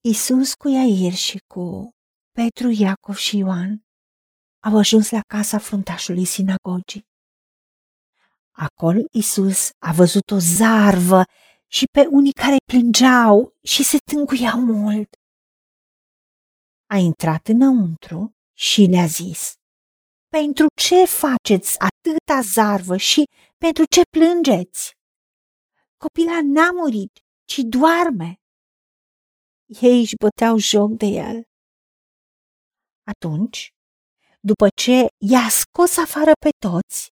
Isus cu Iair și cu Petru, Iacov și Ioan au ajuns la casa fruntașului sinagogii. Acolo Isus a văzut o zarvă și pe unii care plângeau și se tânguiau mult. A intrat înăuntru și le-a zis, Pentru ce faceți atâta zarvă și pentru ce plângeți? Copila n-a murit, ci doarme. Ei își băteau joc de el. Atunci, după ce i-a scos afară pe toți,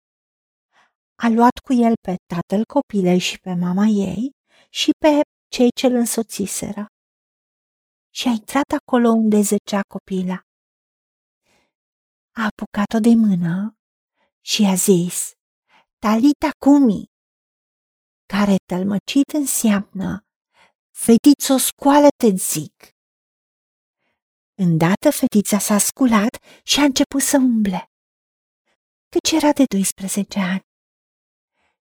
a luat cu el pe tatăl copilei și pe mama ei și pe cei ce îl însoțiseră. Și a intrat acolo unde zăcea copila. A apucat-o de mână și a zis, Talita cumi, care tălmăcit înseamnă, fetițo scoală-te zic. Îndată fetița s-a sculat și a început să umble. Căci era de 12 ani.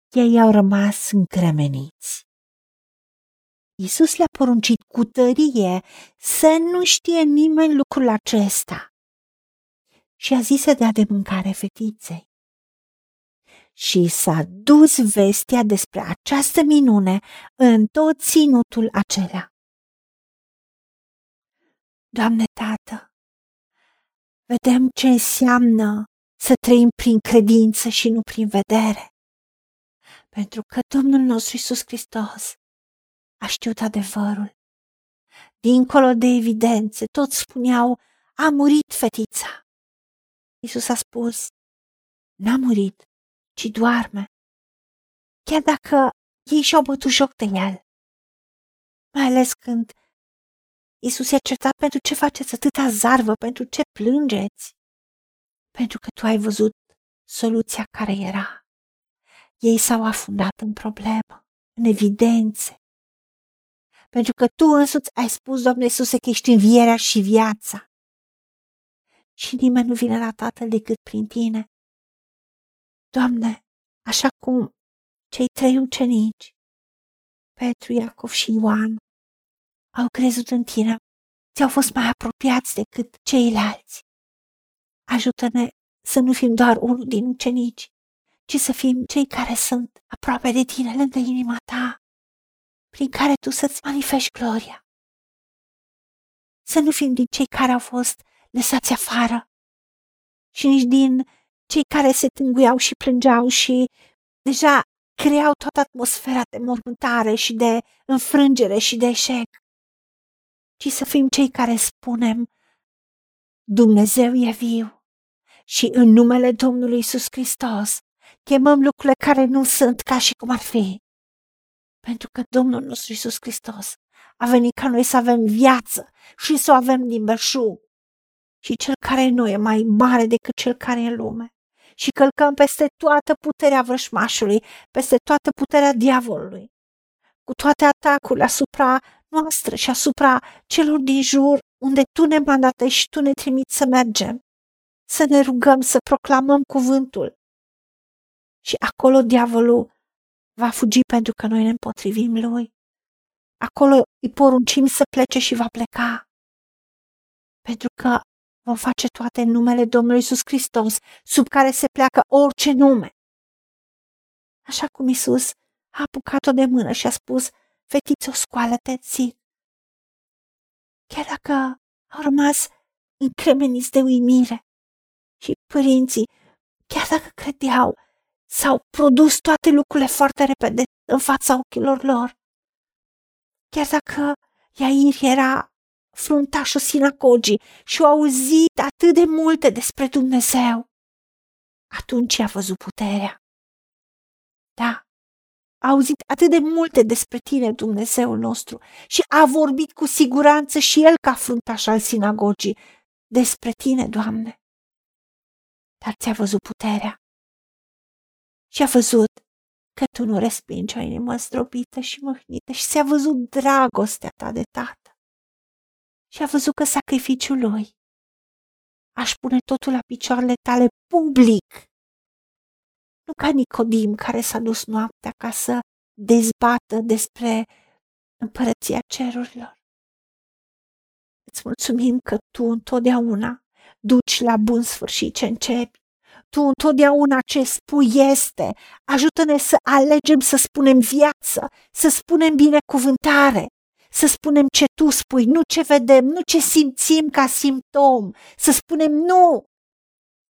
Ei au rămas încremeniți. Iisus le-a poruncit cu tărie să nu știe nimeni lucrul acesta și a zis să dea de mâncare fetiței. Și s-a dus vestea despre această minune în tot ținutul acela. Doamne Tată, vedem ce înseamnă să trăim prin credință și nu prin vedere. Pentru că Domnul nostru Isus Hristos a știut adevărul. Dincolo de evidențe, toți spuneau, a murit fetița. Isus a spus, n-a murit, ci doarme. Chiar dacă ei și-au bătut joc de el. Mai ales când Isus i-a certat pentru ce faceți atâta zarvă, pentru ce plângeți. Pentru că tu ai văzut soluția care era. Ei s-au afundat în problemă, în evidențe. Pentru că tu însuți ai spus, Doamne Iisuse, că ești învierea și viața. Și nimeni nu vine la Tatăl decât prin tine. Doamne, așa cum cei trei ucenici, Petru, Iacov și Ioan, au crezut în tine, ți-au fost mai apropiați decât ceilalți. Ajută-ne să nu fim doar unul din ucenici, ci să fim cei care sunt aproape de tine, lângă inima ta, prin care tu să-ți manifesti gloria. Să nu fim din cei care au fost lăsați afară și nici din cei care se tânguiau și plângeau și deja creau toată atmosfera de mormântare și de înfrângere și de eșec, ci să fim cei care spunem Dumnezeu e viu și în numele Domnului Isus Hristos chemăm lucrurile care nu sunt ca și cum ar fi. Pentru că Domnul nostru Isus Hristos a venit ca noi să avem viață și să o avem din belșug. Și cel care e noi e mai mare decât cel care e în lume. Și călcăm peste toată puterea vrășmașului, peste toată puterea diavolului, cu toate atacurile asupra noastră și asupra celor din jur, unde tu ne mandatești și tu ne trimiți să mergem, să ne rugăm, să proclamăm cuvântul, și acolo diavolul va fugi pentru că noi ne împotrivim lui. Acolo îi poruncim să plece și va pleca. Pentru că vom face toate în numele Domnului Isus Hristos, sub care se pleacă orice nume. Așa cum Isus a apucat-o de mână și a spus, fetiță, scoală-te, zic. Chiar dacă au rămas încremeniți de uimire și părinții, chiar dacă credeau S-au produs toate lucrurile foarte repede în fața ochilor lor. Chiar dacă Iair era fruntașul sinagogii și au auzit atât de multe despre Dumnezeu, atunci a văzut puterea. Da, a auzit atât de multe despre tine, Dumnezeul nostru, și a vorbit cu siguranță și el ca fruntaș al sinagogii despre tine, Doamne. Dar ți-a văzut puterea și a văzut că tu nu respingi o inimă zdrobită și mâhnită și ți-a văzut dragostea ta de tată. Și a văzut că sacrificiul lui aș pune totul la picioarele tale public. Nu ca Nicodim care s-a dus noaptea ca să dezbată despre împărăția cerurilor, Îți mulțumim că Tu întotdeauna duci la bun sfârșit ce începi. Tu întotdeauna ce spui este. Ajută-ne să alegem să spunem viață, să spunem binecuvântare, să spunem ce Tu spui, nu ce vedem, nu ce simțim ca simptom, să spunem nu.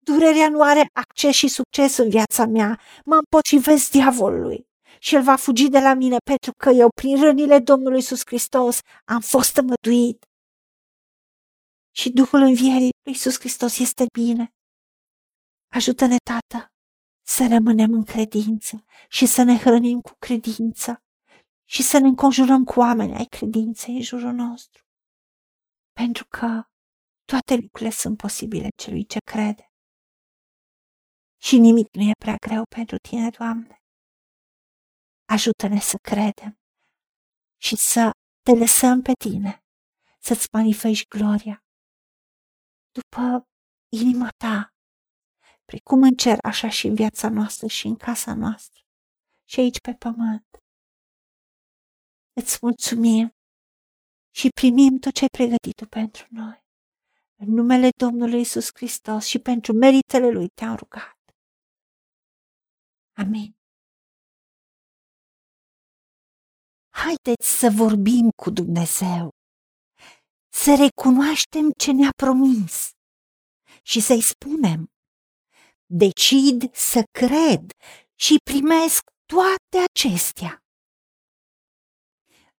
Durerea nu are acces și succes în viața mea, mă împotrivesc diavolului și el va fugi de la mine pentru că eu, prin rănile Domnului Iisus Hristos, am fost îmăduit. Și Duhul învierii lui Iisus Hristos este bine. Ajută-ne, Tată, să rămânem în credință și să ne hrănim cu credință și să ne înconjurăm cu oameni ai credinței în jurul nostru. Pentru că toate lucrurile sunt posibile celui ce crede. Și nimic nu e prea greu pentru tine, Doamne. Ajută-ne să credem și să te lăsăm pe tine, să-ți manifesti gloria după inima ta, precum în cer, așa și în viața noastră și în casa noastră și aici pe pământ. Îți mulțumim și primim tot ce ai pregătit tu pentru noi. În numele Domnului Isus Hristos și pentru meritele Lui te-am rugat. Amin. Haideți să vorbim cu Dumnezeu, să recunoaștem ce ne-a promis și să-i spunem, decid să cred și primesc toate acestea.